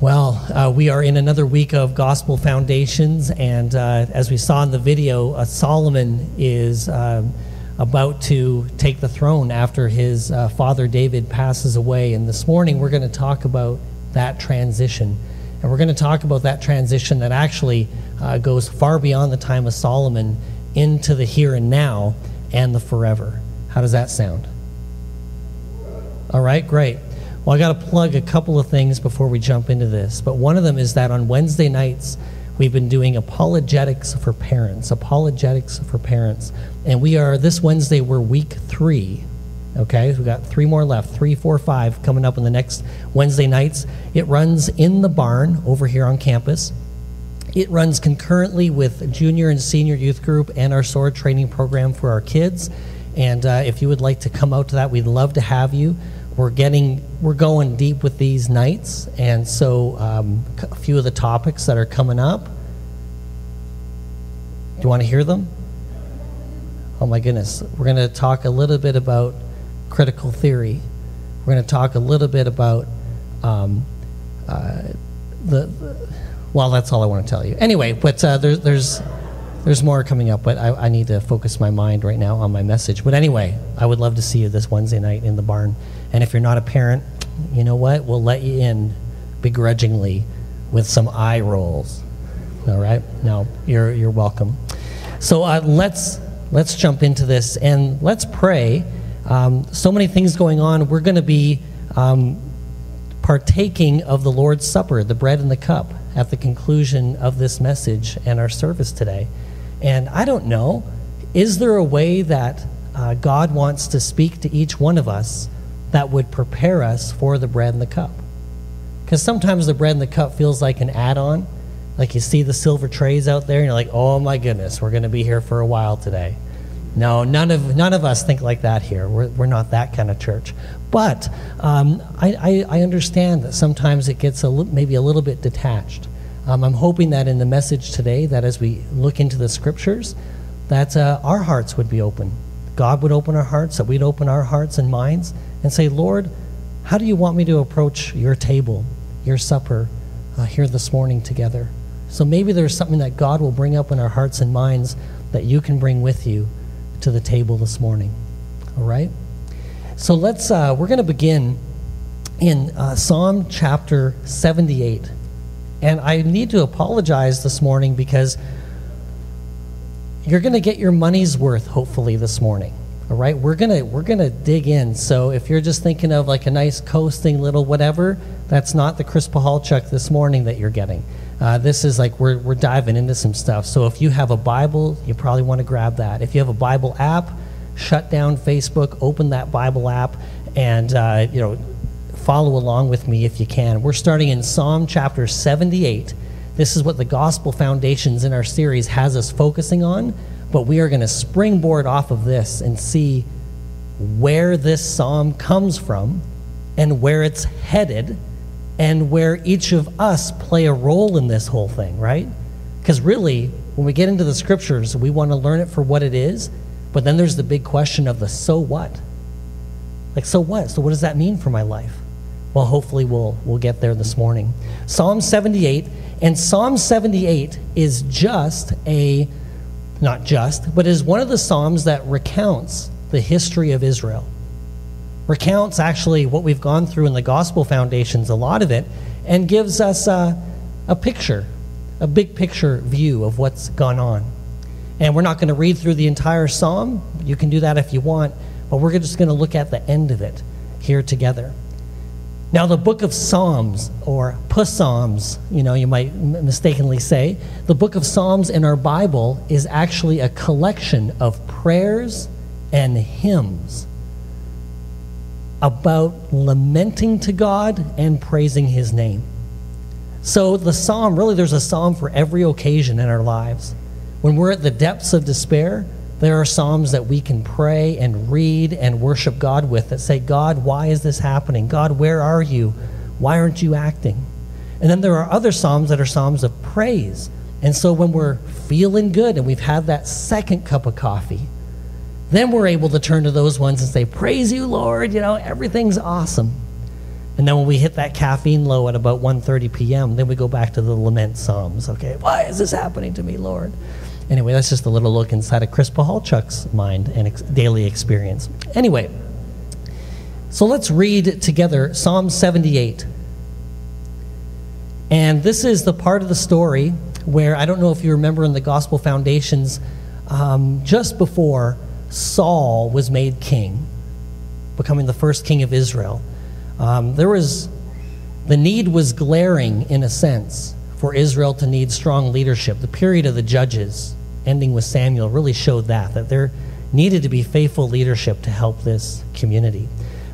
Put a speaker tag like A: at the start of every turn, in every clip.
A: Well, uh, we are in another week of Gospel Foundations, and uh, as we saw in the video, uh, Solomon is um, about to take the throne after his uh, father David passes away. And this morning, we're going to talk about that transition. And we're going to talk about that transition that actually uh, goes far beyond the time of Solomon into the here and now and the forever. How does that sound? All right, great. Well, I got to plug a couple of things before we jump into this. But one of them is that on Wednesday nights, we've been doing apologetics for parents. Apologetics for parents. And we are, this Wednesday, we're week three. Okay, we've got three more left three, four, five coming up in the next Wednesday nights. It runs in the barn over here on campus. It runs concurrently with junior and senior youth group and our sword training program for our kids. And uh, if you would like to come out to that, we'd love to have you we're getting we're going deep with these nights and so um, a few of the topics that are coming up do you want to hear them oh my goodness we're going to talk a little bit about critical theory we're going to talk a little bit about um, uh, the, the, well that's all i want to tell you anyway but uh, there, there's there's more coming up, but I, I, need to focus my mind right now on my message. But anyway, I would love to see you this Wednesday night in the barn. And if you're not a parent, you know what? We'll let you in begrudgingly with some eye rolls. All right? No, you're, you're welcome. So uh, let's, let's jump into this and let's pray. Um, so many things going on. We're going to be um, partaking of the Lord's Supper, the bread and the cup, at the conclusion of this message and our service today. And I don't know, is there a way that uh, God wants to speak to each one of us that would prepare us for the bread and the cup. Because sometimes the bread and the cup feels like an add on. Like you see the silver trays out there, and you're like, oh my goodness, we're going to be here for a while today. No, none of, none of us think like that here. We're, we're not that kind of church. But um, I, I, I, understand that sometimes it gets a li- maybe a little bit detached. Um, I'm hoping that in the message today, that as we look into the scriptures, that uh, our hearts would be open. God would open our hearts, that we'd open our hearts and minds, and say, Lord, how do you want me to approach your table, your supper uh, here this morning together? So maybe there's something that God will bring up in our hearts and minds that you can bring with you to the table this morning. All right? So let's, uh, we're going to begin in uh, Psalm chapter 78. And I need to apologize this morning because you're going to get your money's worth, hopefully, this morning. All right, we're gonna we're gonna dig in. So if you're just thinking of like a nice coasting little whatever, that's not the Chris Pahalchuk this morning that you're getting. Uh, this is like we're we're diving into some stuff. So if you have a Bible, you probably want to grab that. If you have a Bible app, shut down Facebook, open that Bible app, and uh, you know follow along with me if you can. We're starting in Psalm chapter 78. This is what the Gospel Foundations in our series has us focusing on but we are going to springboard off of this and see where this psalm comes from and where it's headed and where each of us play a role in this whole thing, right? Because really, when we get into the scriptures, we want to learn it for what it is, but then there's the big question of the so what? Like, so what? So, what does that mean for my life? Well, hopefully, we'll, we'll get there this morning. Psalm 78, and Psalm 78 is just a not just, but is one of the Psalms that recounts the history of Israel. Recounts actually what we've gone through in the gospel foundations, a lot of it, and gives us a, a picture, a big picture view of what's gone on. And we're not going to read through the entire psalm. You can do that if you want, but we're just going to look at the end of it here together. Now, the book of Psalms, or Psalms, you know, you might mistakenly say, the book of Psalms in our Bible is actually a collection of prayers and hymns about lamenting to God and praising his name. So, the psalm really, there's a psalm for every occasion in our lives. When we're at the depths of despair, there are Psalms that we can pray and read and worship God with that say, God, why is this happening? God, where are you? Why aren't you acting? And then there are other Psalms that are Psalms of praise. And so when we're feeling good and we've had that second cup of coffee, then we're able to turn to those ones and say, Praise you, Lord. You know, everything's awesome. And then when we hit that caffeine low at about 1:30 p.m., then we go back to the lament psalms. Okay, why is this happening to me, Lord? Anyway, that's just a little look inside of Chris Pahalchuk's mind and ex- daily experience. Anyway, so let's read together Psalm 78. And this is the part of the story where I don't know if you remember in the Gospel Foundations, um, just before Saul was made king, becoming the first king of Israel, um, there was the need was glaring in a sense for Israel to need strong leadership. The period of the judges, ending with Samuel, really showed that that there needed to be faithful leadership to help this community.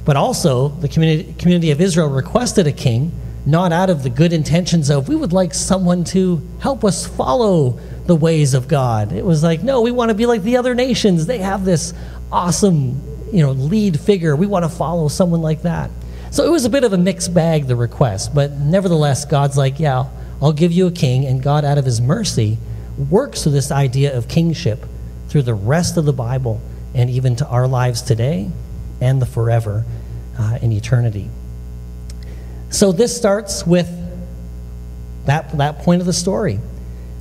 A: But also, the community, community of Israel requested a king not out of the good intentions of we would like someone to help us follow the ways of God. It was like, no, we want to be like the other nations. They have this awesome, you know, lead figure. We want to follow someone like that. So it was a bit of a mixed bag, the request, but nevertheless, God's like, yeah, I'll give you a king, and God, out of his mercy, works through this idea of kingship through the rest of the Bible and even to our lives today and the forever uh, in eternity. So this starts with that, that point of the story.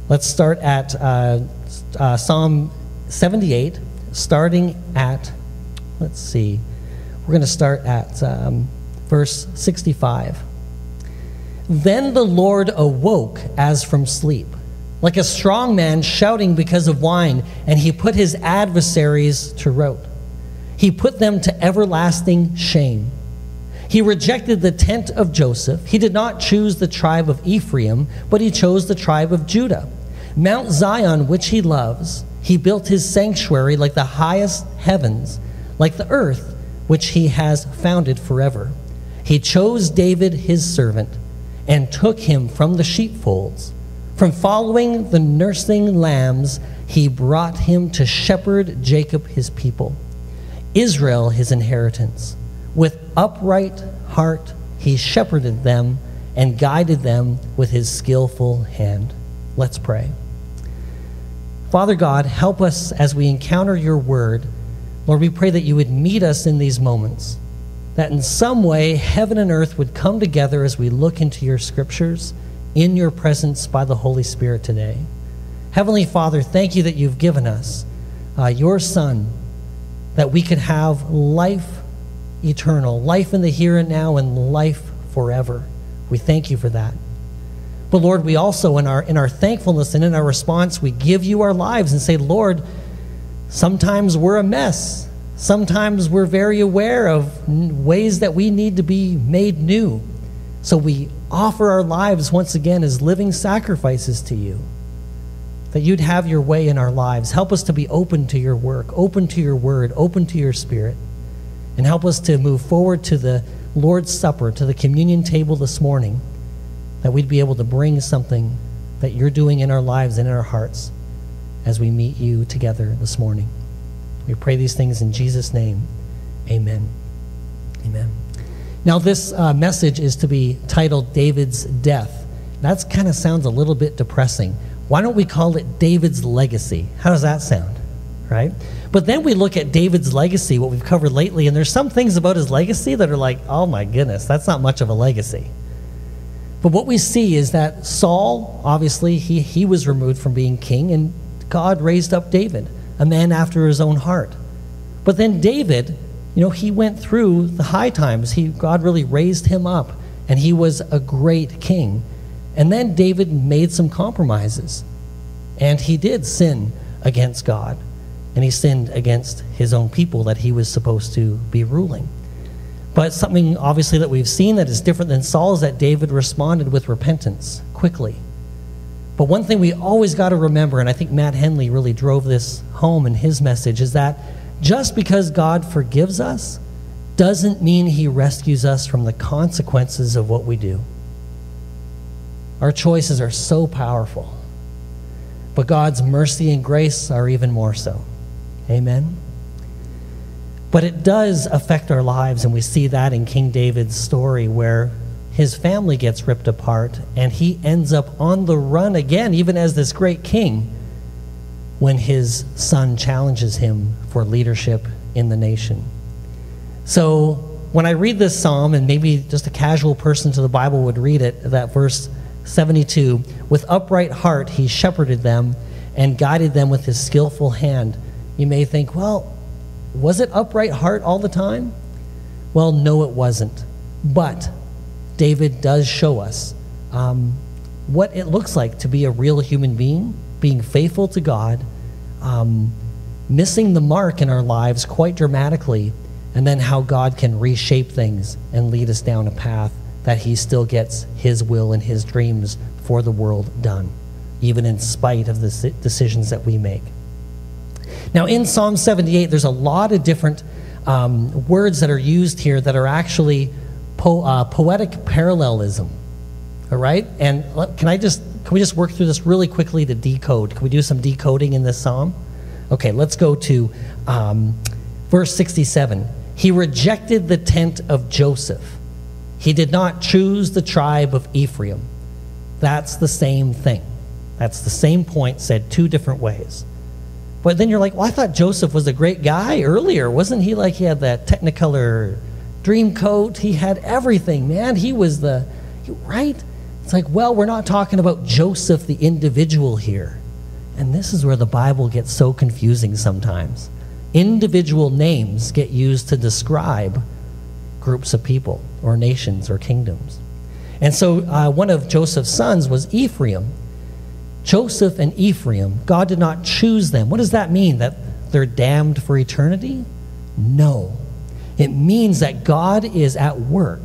A: Let's start at uh, uh, Psalm 78, starting at, let's see, we're going to start at um, verse 65. Then the Lord awoke as from sleep, like a strong man shouting because of wine, and he put his adversaries to rout. He put them to everlasting shame. He rejected the tent of Joseph. He did not choose the tribe of Ephraim, but he chose the tribe of Judah. Mount Zion, which he loves, he built his sanctuary like the highest heavens, like the earth, which he has founded forever. He chose David his servant and took him from the sheepfolds. From following the nursing lambs, he brought him to shepherd Jacob his people, Israel his inheritance. With upright heart, he shepherded them and guided them with his skillful hand. Let's pray. Father God, help us as we encounter your word. Lord, we pray that you would meet us in these moments, that in some way heaven and earth would come together as we look into your scriptures in your presence by the Holy Spirit today. Heavenly Father, thank you that you've given us uh, your Son, that we could have life eternal, life in the here and now, and life forever. We thank you for that. But Lord, we also, in our, in our thankfulness and in our response, we give you our lives and say, Lord, sometimes we're a mess. Sometimes we're very aware of ways that we need to be made new. So we offer our lives once again as living sacrifices to you. That you'd have your way in our lives. Help us to be open to your work, open to your word, open to your spirit and help us to move forward to the Lord's Supper, to the communion table this morning, that we'd be able to bring something that you're doing in our lives and in our hearts as we meet you together this morning. We pray these things in Jesus' name. Amen. Amen. Now, this uh, message is to be titled David's Death. That kind of sounds a little bit depressing. Why don't we call it David's Legacy? How does that sound? Right? But then we look at David's legacy, what we've covered lately, and there's some things about his legacy that are like, oh my goodness, that's not much of a legacy. But what we see is that Saul, obviously, he, he was removed from being king, and God raised up David, a man after his own heart. But then David, you know, he went through the high times. He, God really raised him up, and he was a great king. And then David made some compromises, and he did sin against God and he sinned against his own people that he was supposed to be ruling. But something obviously that we've seen that is different than Saul is that David responded with repentance quickly. But one thing we always got to remember, and I think Matt Henley really drove this home in his message, is that just because God forgives us doesn't mean he rescues us from the consequences of what we do. Our choices are so powerful, but God's mercy and grace are even more so. Amen. But it does affect our lives, and we see that in King David's story where his family gets ripped apart and he ends up on the run again, even as this great king, when his son challenges him for leadership in the nation. So when I read this psalm, and maybe just a casual person to the Bible would read it, that verse 72 with upright heart he shepherded them and guided them with his skillful hand. You may think, well, was it upright heart all the time? Well, no, it wasn't. But David does show us um, what it looks like to be a real human being, being faithful to God, um, missing the mark in our lives quite dramatically, and then how God can reshape things and lead us down a path that He still gets His will and His dreams for the world done, even in spite of the decisions that we make. Now, in Psalm 78, there's a lot of different um, words that are used here that are actually po- uh, poetic parallelism. All right? And can I just can we just work through this really quickly to decode? Can we do some decoding in this psalm? Okay, let's go to um, verse 67. He rejected the tent of Joseph. He did not choose the tribe of Ephraim. That's the same thing. That's the same point said two different ways. But then you're like, well, I thought Joseph was a great guy earlier. Wasn't he like he had that Technicolor dream coat? He had everything, man. He was the, right? It's like, well, we're not talking about Joseph, the individual here. And this is where the Bible gets so confusing sometimes. Individual names get used to describe groups of people or nations or kingdoms. And so uh, one of Joseph's sons was Ephraim. Joseph and Ephraim, God did not choose them. What does that mean? That they're damned for eternity? No. It means that God is at work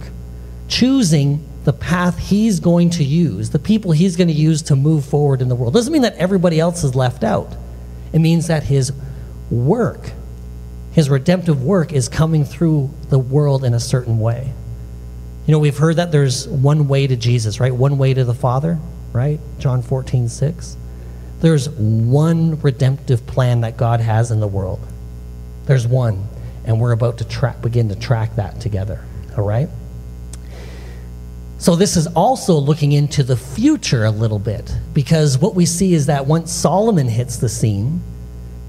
A: choosing the path he's going to use, the people he's going to use to move forward in the world. Doesn't mean that everybody else is left out. It means that his work, his redemptive work, is coming through the world in a certain way. You know, we've heard that there's one way to Jesus, right? One way to the Father right? John 14, 6. There's one redemptive plan that God has in the world. There's one. And we're about to track, begin to track that together. All right? So, this is also looking into the future a little bit because what we see is that once Solomon hits the scene,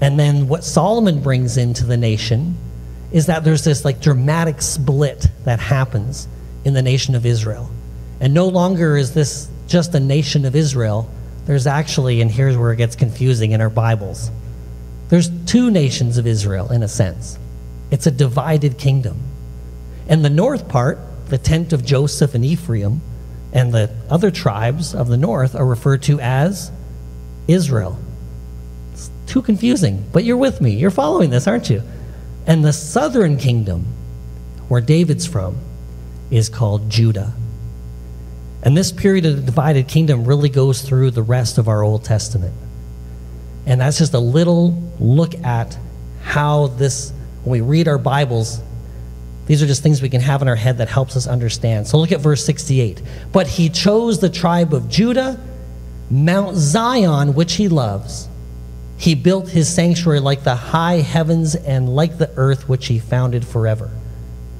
A: and then what Solomon brings into the nation is that there's this like dramatic split that happens in the nation of Israel. And no longer is this just a nation of Israel. There's actually, and here's where it gets confusing in our Bibles there's two nations of Israel, in a sense. It's a divided kingdom. And the north part, the tent of Joseph and Ephraim, and the other tribes of the north are referred to as Israel. It's too confusing, but you're with me. You're following this, aren't you? And the southern kingdom, where David's from, is called Judah. And this period of the divided kingdom really goes through the rest of our Old Testament. And that's just a little look at how this, when we read our Bibles, these are just things we can have in our head that helps us understand. So look at verse 68. But he chose the tribe of Judah, Mount Zion, which he loves. He built his sanctuary like the high heavens and like the earth which he founded forever.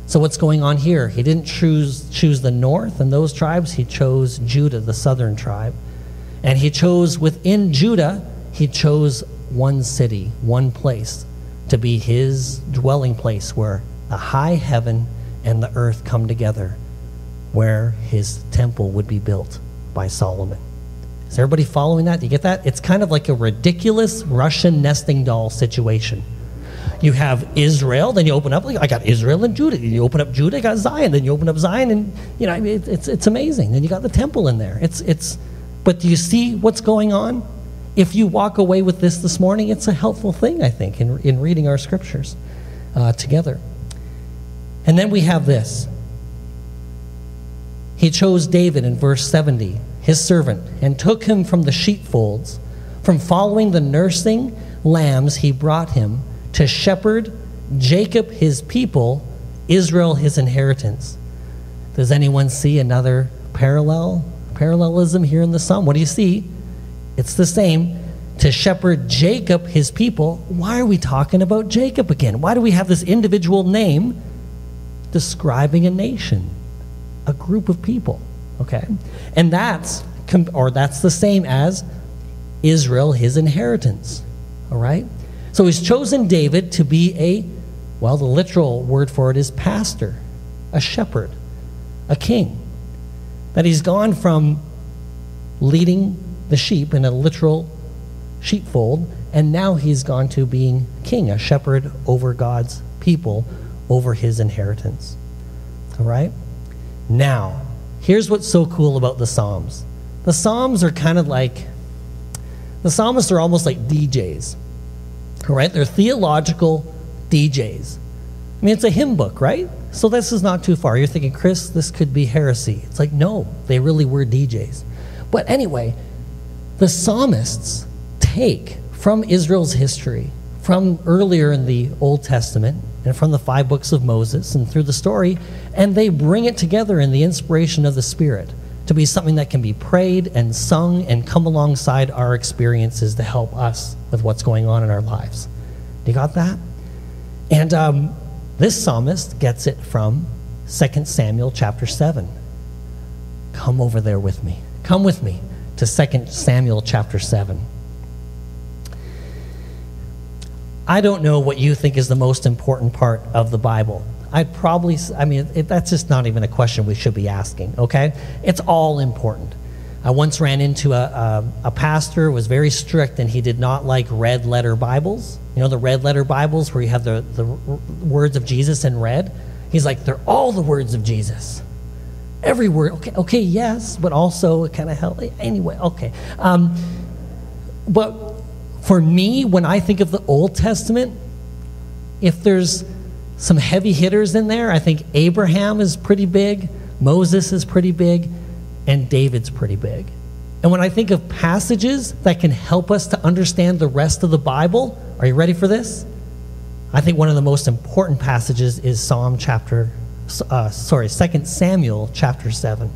A: So what's going on here? He didn't choose choose the north and those tribes. He chose Judah, the southern tribe. And he chose within Judah, he chose one city, one place to be his dwelling place where the high heaven and the earth come together, where his temple would be built by Solomon. Is everybody following that? Do you get that? It's kind of like a ridiculous Russian nesting doll situation you have Israel, then you open up, I got Israel and Judah. You open up Judah, I got Zion. Then you open up Zion, and, you know, it's, it's amazing. Then you got the temple in there. It's, it's, but do you see what's going on? If you walk away with this this morning, it's a helpful thing, I think, in, in reading our scriptures uh, together. And then we have this. He chose David in verse 70, his servant, and took him from the sheepfolds. From following the nursing lambs, he brought him to shepherd Jacob his people, Israel his inheritance. Does anyone see another parallel parallelism here in the psalm? What do you see? It's the same. To shepherd Jacob his people. Why are we talking about Jacob again? Why do we have this individual name describing a nation, a group of people? Okay? And that's or that's the same as Israel his inheritance. All right? So he's chosen David to be a, well, the literal word for it is pastor. a shepherd, a king. That he's gone from leading the sheep in a literal sheepfold, and now he's gone to being king, a shepherd over God's people, over his inheritance. All right? Now, here's what's so cool about the Psalms the Psalms are kind of like, the psalmists are almost like DJs. All right? They're theological DJs. I mean, it's a hymn book, right? So this is not too far. You're thinking, Chris, this could be heresy. It's like, no, they really were DJs. But anyway, the psalmists take from Israel's history, from earlier in the Old Testament, and from the five books of Moses and through the story, and they bring it together in the inspiration of the Spirit to be something that can be prayed and sung and come alongside our experiences to help us with what's going on in our lives. You got that? And um, this psalmist gets it from 2 Samuel chapter 7. Come over there with me. Come with me to 2 Samuel chapter 7. I don't know what you think is the most important part of the Bible. I'd probably, I mean, it, that's just not even a question we should be asking, okay? It's all important. I once ran into a, a, a pastor was very strict and he did not like red letter Bibles. You know, the red letter Bibles where you have the, the words of Jesus in red? He's like, they're all the words of Jesus. Every word. Okay, okay, yes, but also it kind of help. Anyway, okay. Um, but for me, when I think of the Old Testament, if there's some heavy hitters in there. I think Abraham is pretty big, Moses is pretty big, and David's pretty big. And when I think of passages that can help us to understand the rest of the Bible, are you ready for this? I think one of the most important passages is Psalm chapter, uh, sorry, 2 Samuel chapter 7.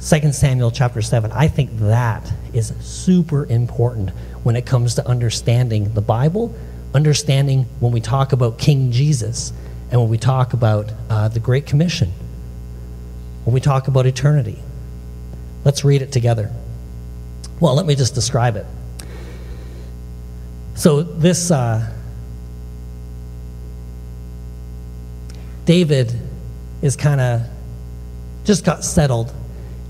A: 2 Samuel chapter 7. I think that is super important when it comes to understanding the Bible understanding when we talk about King Jesus and when we talk about uh, the Great Commission, when we talk about eternity. Let's read it together. Well, let me just describe it. So, this uh, David is kind of just got settled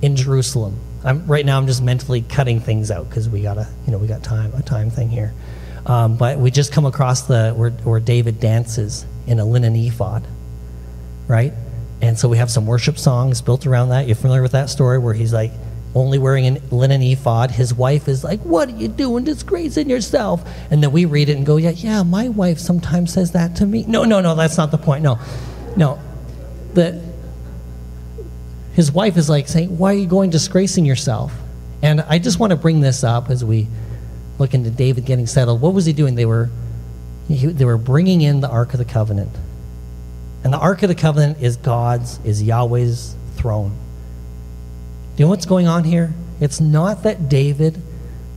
A: in Jerusalem. I'm, right now, I'm just mentally cutting things out because we got a, you know, we got time, a time thing here. Um, but we just come across the where, where David dances in a linen ephod, right? And so we have some worship songs built around that. You're familiar with that story where he's like only wearing a linen ephod. His wife is like, "What are you doing, disgracing yourself?" And then we read it and go, "Yeah, yeah, my wife sometimes says that to me." No, no, no, that's not the point. No, no, the his wife is like saying, "Why are you going disgracing yourself?" And I just want to bring this up as we look into David getting settled. What was he doing? They were, he, they were bringing in the Ark of the Covenant. And the Ark of the Covenant is God's, is Yahweh's throne. Do you know what's going on here? It's not that David,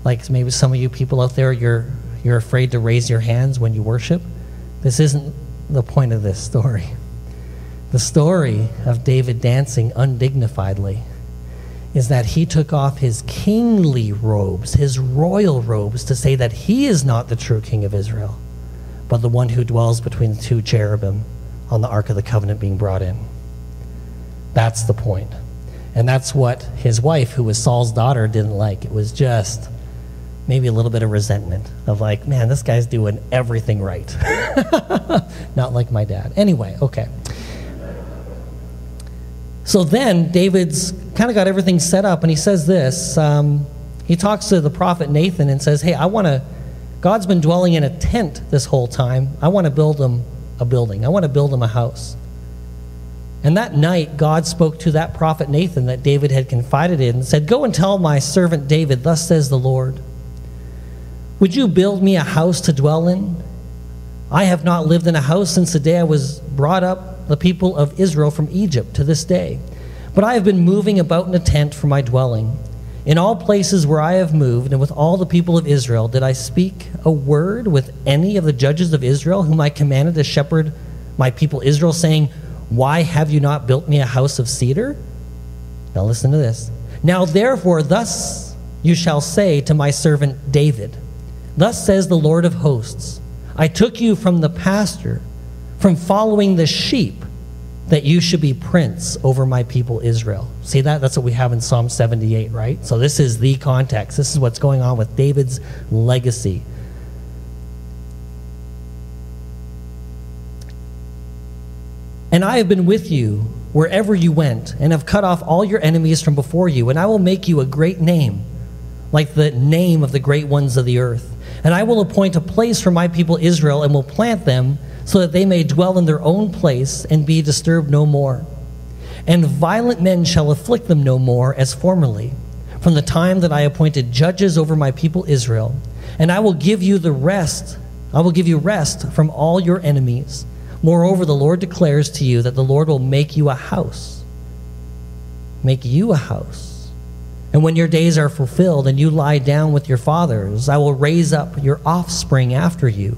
A: like maybe some of you people out there, you're, you're afraid to raise your hands when you worship. This isn't the point of this story. The story of David dancing undignifiedly is that he took off his kingly robes, his royal robes, to say that he is not the true king of Israel, but the one who dwells between the two cherubim on the Ark of the Covenant being brought in. That's the point. And that's what his wife, who was Saul's daughter, didn't like. It was just maybe a little bit of resentment of like, man, this guy's doing everything right. Not like my dad. Anyway, okay. So then David's kind of got everything set up, and he says this. Um, he talks to the prophet Nathan and says, Hey, I want to, God's been dwelling in a tent this whole time. I want to build him a building, I want to build him a house. And that night, God spoke to that prophet Nathan that David had confided in and said, Go and tell my servant David, Thus says the Lord, Would you build me a house to dwell in? I have not lived in a house since the day I was brought up the people of Israel from Egypt to this day. But I have been moving about in a tent for my dwelling. In all places where I have moved, and with all the people of Israel, did I speak a word with any of the judges of Israel, whom I commanded to shepherd my people Israel, saying, Why have you not built me a house of cedar? Now listen to this. Now therefore, thus you shall say to my servant David, Thus says the Lord of hosts, I took you from the pasture, from following the sheep that you should be prince over my people Israel. See that? That's what we have in Psalm 78, right? So this is the context. This is what's going on with David's legacy. And I have been with you wherever you went, and have cut off all your enemies from before you, and I will make you a great name, like the name of the great ones of the earth. And I will appoint a place for my people Israel, and will plant them so that they may dwell in their own place and be disturbed no more. And violent men shall afflict them no more as formerly, from the time that I appointed judges over my people Israel. And I will give you the rest, I will give you rest from all your enemies. Moreover, the Lord declares to you that the Lord will make you a house. Make you a house. And when your days are fulfilled and you lie down with your fathers, I will raise up your offspring after you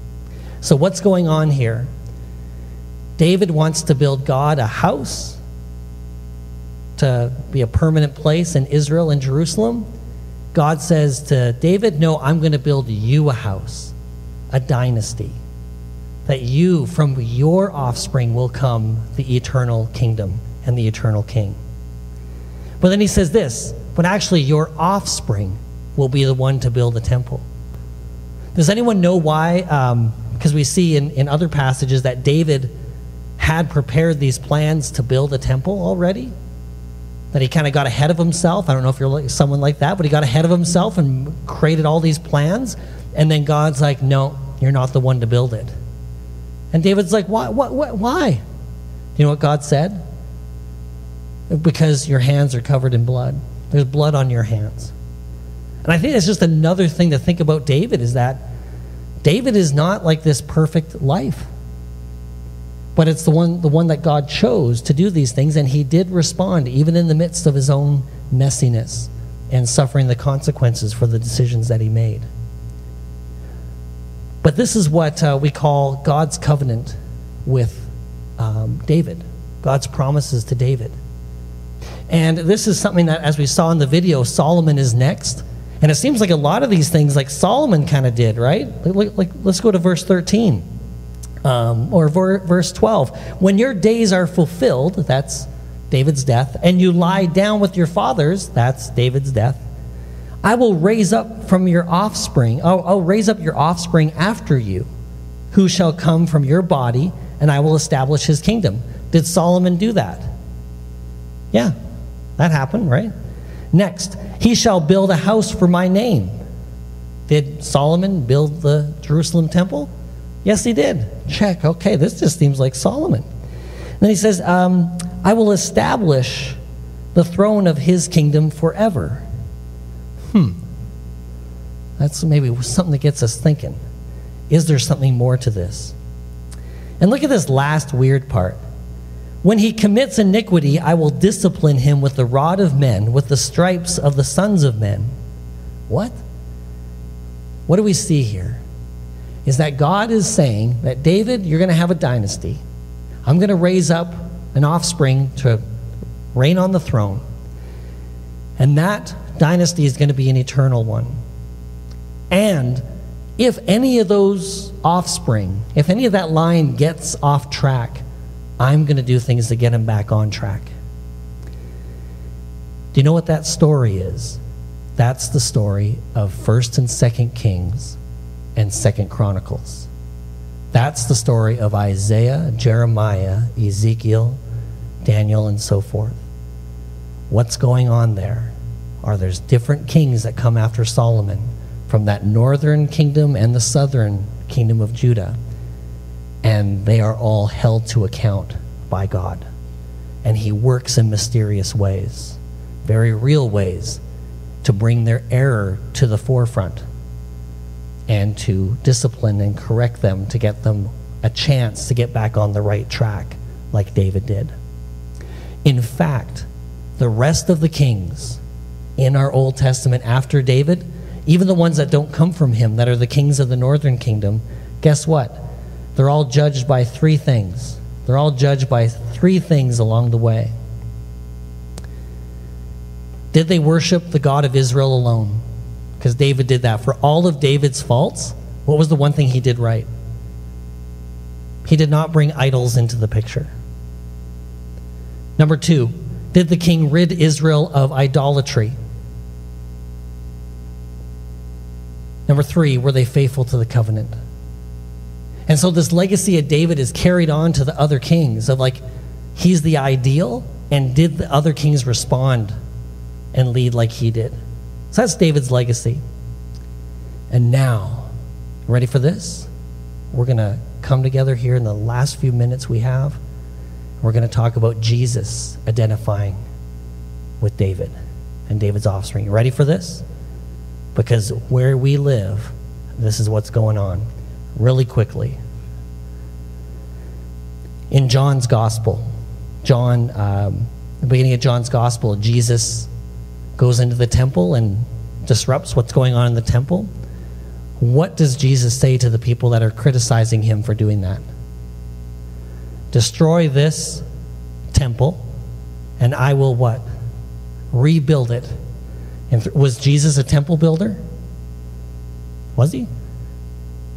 A: So, what's going on here? David wants to build God a house to be a permanent place in Israel and Jerusalem. God says to David, No, I'm going to build you a house, a dynasty, that you, from your offspring, will come the eternal kingdom and the eternal king. But then he says this, but actually, your offspring will be the one to build the temple. Does anyone know why um, because we see in, in other passages that David had prepared these plans to build a temple already. That he kind of got ahead of himself. I don't know if you're someone like that, but he got ahead of himself and created all these plans. And then God's like, no, you're not the one to build it. And David's like, why? What, what, why? Do you know what God said? Because your hands are covered in blood. There's blood on your hands. And I think that's just another thing to think about David is that David is not like this perfect life. But it's the one, the one that God chose to do these things, and he did respond, even in the midst of his own messiness and suffering the consequences for the decisions that he made. But this is what uh, we call God's covenant with um, David, God's promises to David. And this is something that, as we saw in the video, Solomon is next. And it seems like a lot of these things, like Solomon kind of did, right? Like, like, let's go to verse 13 um, or ver- verse 12. When your days are fulfilled, that's David's death, and you lie down with your fathers, that's David's death. I will raise up from your offspring, I'll, I'll raise up your offspring after you, who shall come from your body, and I will establish his kingdom. Did Solomon do that? Yeah, that happened, right? Next, he shall build a house for my name. Did Solomon build the Jerusalem temple? Yes, he did. Check. Okay, this just seems like Solomon. Then he says, um, I will establish the throne of his kingdom forever. Hmm. That's maybe something that gets us thinking. Is there something more to this? And look at this last weird part. When he commits iniquity, I will discipline him with the rod of men, with the stripes of the sons of men. What? What do we see here? Is that God is saying that David, you're going to have a dynasty. I'm going to raise up an offspring to reign on the throne. And that dynasty is going to be an eternal one. And if any of those offspring, if any of that line gets off track, I'm going to do things to get him back on track. Do you know what that story is? That's the story of 1st and 2nd Kings and 2nd Chronicles. That's the story of Isaiah, Jeremiah, Ezekiel, Daniel, and so forth. What's going on there? Are there's different kings that come after Solomon from that northern kingdom and the southern kingdom of Judah and they are all held to account by God. And He works in mysterious ways, very real ways, to bring their error to the forefront and to discipline and correct them to get them a chance to get back on the right track, like David did. In fact, the rest of the kings in our Old Testament after David, even the ones that don't come from him, that are the kings of the northern kingdom, guess what? They're all judged by three things. They're all judged by three things along the way. Did they worship the God of Israel alone? Because David did that. For all of David's faults, what was the one thing he did right? He did not bring idols into the picture. Number two, did the king rid Israel of idolatry? Number three, were they faithful to the covenant? And so this legacy of David is carried on to the other kings of like, he's the ideal, and did the other kings respond and lead like he did? So that's David's legacy. And now, ready for this? We're going to come together here in the last few minutes we have. We're going to talk about Jesus identifying with David and David's offspring. You ready for this? Because where we live, this is what's going on. Really quickly. In John's gospel, John, um, the beginning of John's gospel, Jesus goes into the temple and disrupts what's going on in the temple. What does Jesus say to the people that are criticizing him for doing that? Destroy this temple, and I will what? Rebuild it. And was Jesus a temple builder? Was he?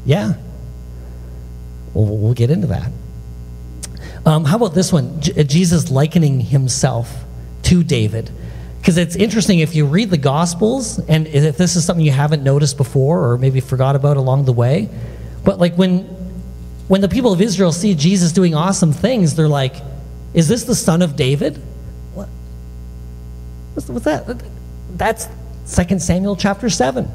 A: Yeah. Well, we'll get into that. Um, how about this one? J- Jesus likening himself to David. Because it's interesting if you read the Gospels, and if this is something you haven't noticed before or maybe forgot about along the way, but like when when the people of Israel see Jesus doing awesome things, they're like, "Is this the son of David?" What? What's, what's that? That's 2 Samuel chapter seven.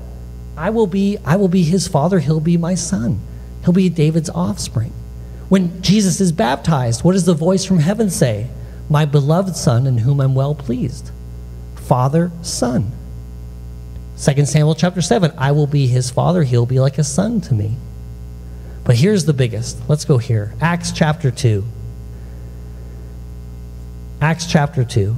A: I will be I will be his father. He'll be my son. He'll be David's offspring. When Jesus is baptized, what does the voice from heaven say? My beloved son, in whom I'm well pleased. Father, Son. 2 Samuel chapter 7 I will be his father, he'll be like a son to me. But here's the biggest. Let's go here. Acts chapter 2. Acts chapter 2.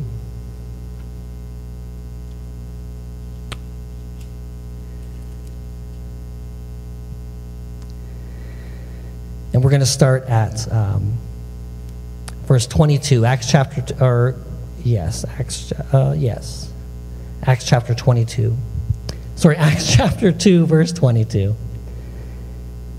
A: We're going to start at um, verse 22. Acts chapter, or Yes, Acts. Uh, yes, Acts chapter twenty-two. Sorry, Acts chapter two, verse twenty-two.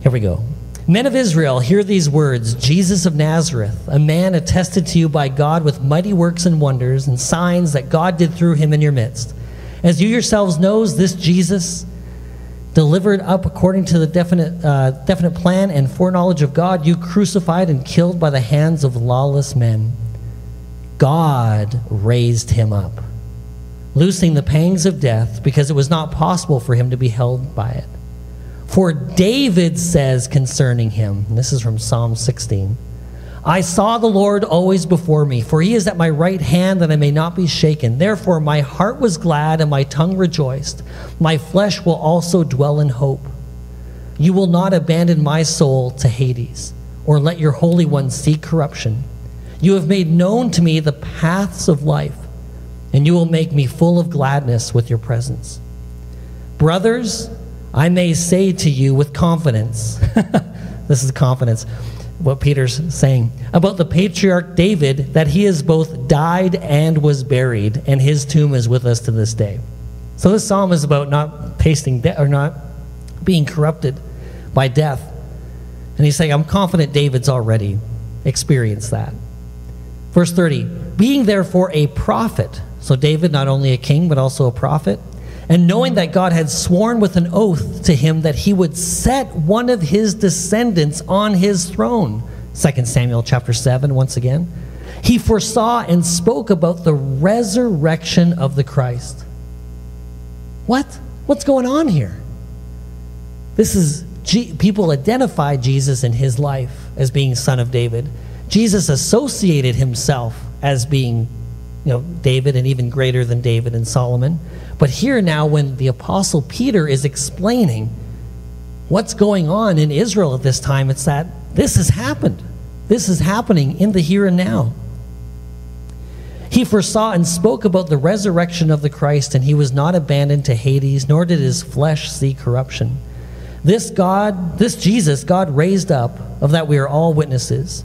A: Here we go. Men of Israel, hear these words Jesus of Nazareth, a man attested to you by God with mighty works and wonders and signs that God did through him in your midst. As you yourselves knows, this Jesus, delivered up according to the definite, uh, definite plan and foreknowledge of God, you crucified and killed by the hands of lawless men. God raised him up, loosing the pangs of death because it was not possible for him to be held by it. For David says concerning him, this is from Psalm 16 I saw the Lord always before me, for he is at my right hand that I may not be shaken. Therefore, my heart was glad and my tongue rejoiced. My flesh will also dwell in hope. You will not abandon my soul to Hades, or let your Holy One see corruption. You have made known to me the paths of life, and you will make me full of gladness with your presence. Brothers, I may say to you with confidence, this is confidence, what Peter's saying about the patriarch David, that he has both died and was buried, and his tomb is with us to this day. So this psalm is about not tasting death or not being corrupted by death. And he's saying, I'm confident David's already experienced that. Verse 30 Being therefore a prophet, so David, not only a king, but also a prophet, and knowing that God had sworn with an oath to him that he would set one of his descendants on his throne. 2 Samuel chapter 7, once again. He foresaw and spoke about the resurrection of the Christ. What? What's going on here? This is G- people identify Jesus in his life as being son of David. Jesus associated himself as being, you know, David and even greater than David and Solomon. But here now, when the Apostle Peter is explaining what's going on in Israel at this time, it's that this has happened. This is happening in the here and now. He foresaw and spoke about the resurrection of the Christ, and he was not abandoned to Hades, nor did his flesh see corruption. This God, this Jesus, God raised up, of that we are all witnesses.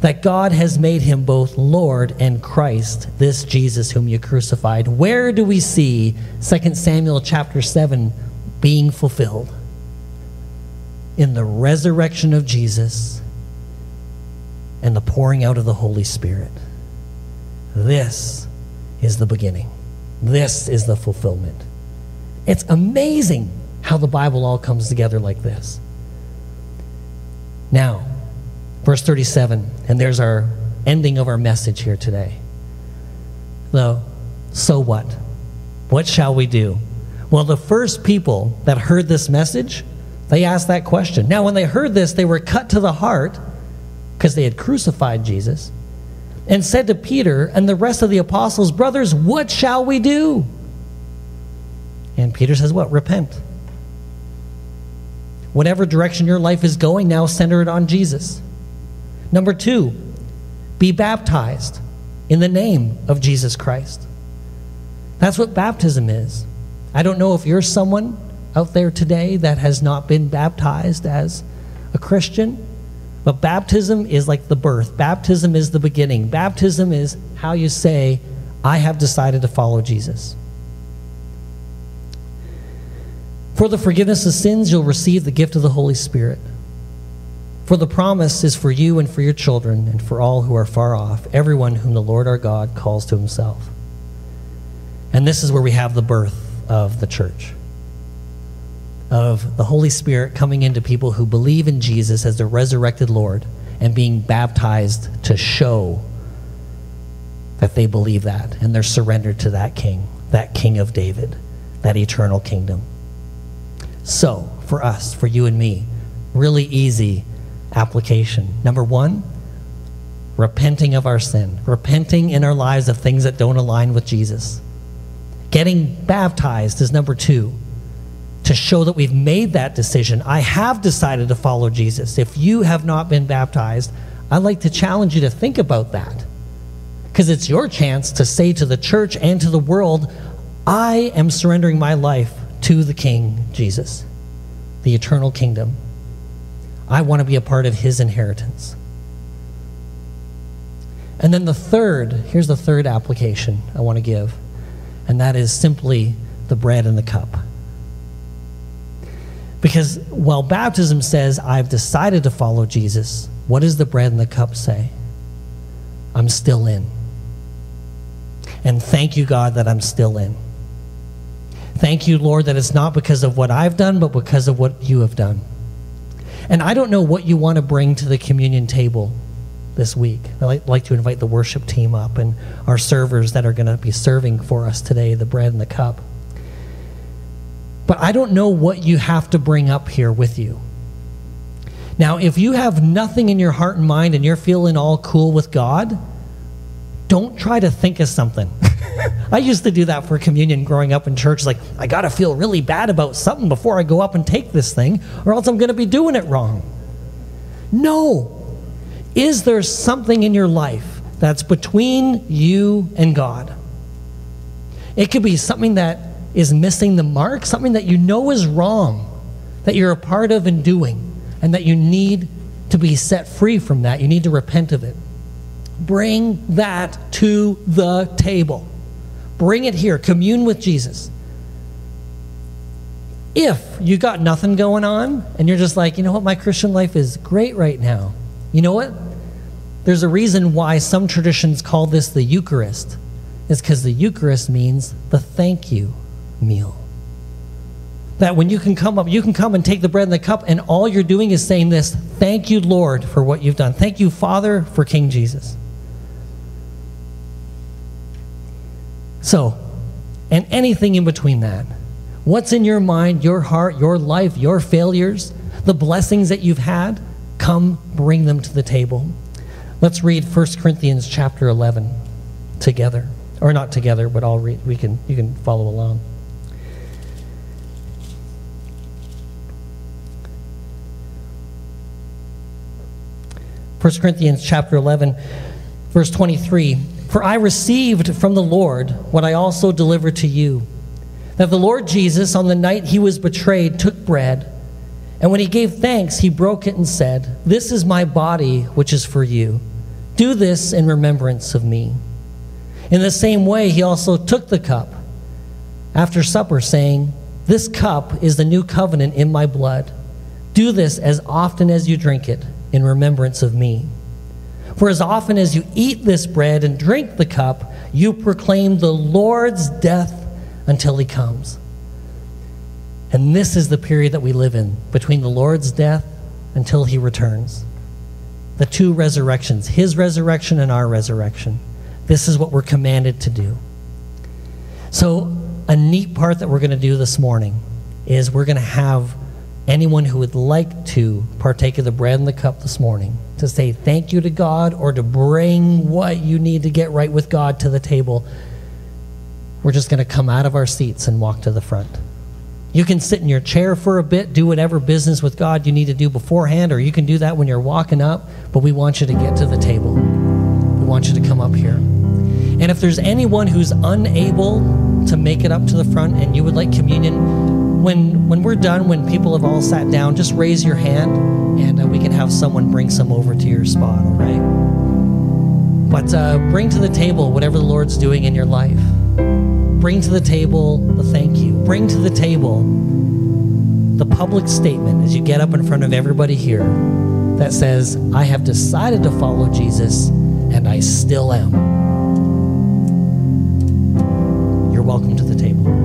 A: that God has made him both Lord and Christ, this Jesus whom you crucified. Where do we see 2 Samuel chapter 7 being fulfilled? In the resurrection of Jesus and the pouring out of the Holy Spirit. This is the beginning. This is the fulfillment. It's amazing how the Bible all comes together like this. Now, verse 37, and there's our ending of our message here today. Though, so what? What shall we do? Well, the first people that heard this message, they asked that question. Now, when they heard this, they were cut to the heart because they had crucified Jesus and said to Peter and the rest of the apostles, Brothers, what shall we do? And Peter says, What? Repent. Whatever direction your life is going now, center it on Jesus. Number two, be baptized in the name of Jesus Christ. That's what baptism is. I don't know if you're someone out there today that has not been baptized as a Christian. But baptism is like the birth. Baptism is the beginning. Baptism is how you say, I have decided to follow Jesus. For the forgiveness of sins, you'll receive the gift of the Holy Spirit. For the promise is for you and for your children and for all who are far off, everyone whom the Lord our God calls to himself. And this is where we have the birth of the church of the Holy Spirit coming into people who believe in Jesus as the resurrected Lord and being baptized to show that they believe that and they're surrendered to that king, that king of David, that eternal kingdom. So, for us, for you and me, really easy application. Number one, repenting of our sin, repenting in our lives of things that don't align with Jesus. Getting baptized is number two to show that we've made that decision. I have decided to follow Jesus. If you have not been baptized, I'd like to challenge you to think about that. Because it's your chance to say to the church and to the world, I am surrendering my life to the King Jesus, the eternal kingdom. I want to be a part of his inheritance. And then the third, here's the third application I want to give, and that is simply the bread and the cup. Because while baptism says, I've decided to follow Jesus, what does the bread and the cup say? I'm still in. And thank you, God, that I'm still in. Thank you, Lord, that it's not because of what I've done, but because of what you have done. And I don't know what you want to bring to the communion table this week. I'd like to invite the worship team up and our servers that are going to be serving for us today the bread and the cup. But I don't know what you have to bring up here with you. Now, if you have nothing in your heart and mind and you're feeling all cool with God, don't try to think of something. I used to do that for communion growing up in church. Like, I got to feel really bad about something before I go up and take this thing, or else I'm going to be doing it wrong. No. Is there something in your life that's between you and God? It could be something that is missing the mark, something that you know is wrong, that you're a part of and doing, and that you need to be set free from that. You need to repent of it. Bring that to the table. Bring it here. Commune with Jesus. If you got nothing going on and you're just like, you know what, my Christian life is great right now. You know what? There's a reason why some traditions call this the Eucharist. It's because the Eucharist means the thank you meal. That when you can come up, you can come and take the bread and the cup, and all you're doing is saying this Thank you, Lord, for what you've done. Thank you, Father, for King Jesus. So, and anything in between that, What's in your mind, your heart, your life, your failures, the blessings that you've had? Come bring them to the table. Let's read 1 Corinthians chapter 11 together. Or not together, but I'll read we can you can follow along. First Corinthians chapter 11 verse 23 For I received from the Lord what I also delivered to you that the Lord Jesus, on the night he was betrayed, took bread, and when he gave thanks, he broke it and said, This is my body, which is for you. Do this in remembrance of me. In the same way, he also took the cup after supper, saying, This cup is the new covenant in my blood. Do this as often as you drink it in remembrance of me. For as often as you eat this bread and drink the cup, you proclaim the Lord's death until he comes. And this is the period that we live in between the Lord's death until he returns. The two resurrections, his resurrection and our resurrection. This is what we're commanded to do. So, a neat part that we're going to do this morning is we're going to have anyone who would like to partake of the bread and the cup this morning to say thank you to God or to bring what you need to get right with God to the table we're just going to come out of our seats and walk to the front. You can sit in your chair for a bit, do whatever business with God you need to do beforehand, or you can do that when you're walking up, but we want you to get to the table. We want you to come up here. And if there's anyone who's unable to make it up to the front and you would like communion, when, when we're done, when people have all sat down, just raise your hand and uh, we can have someone bring some over to your spot, all right? But uh, bring to the table whatever the Lord's doing in your life. Bring to the table the thank you. Bring to the table the public statement as you get up in front of everybody here that says, I have decided to follow Jesus and I still am. You're welcome to the table.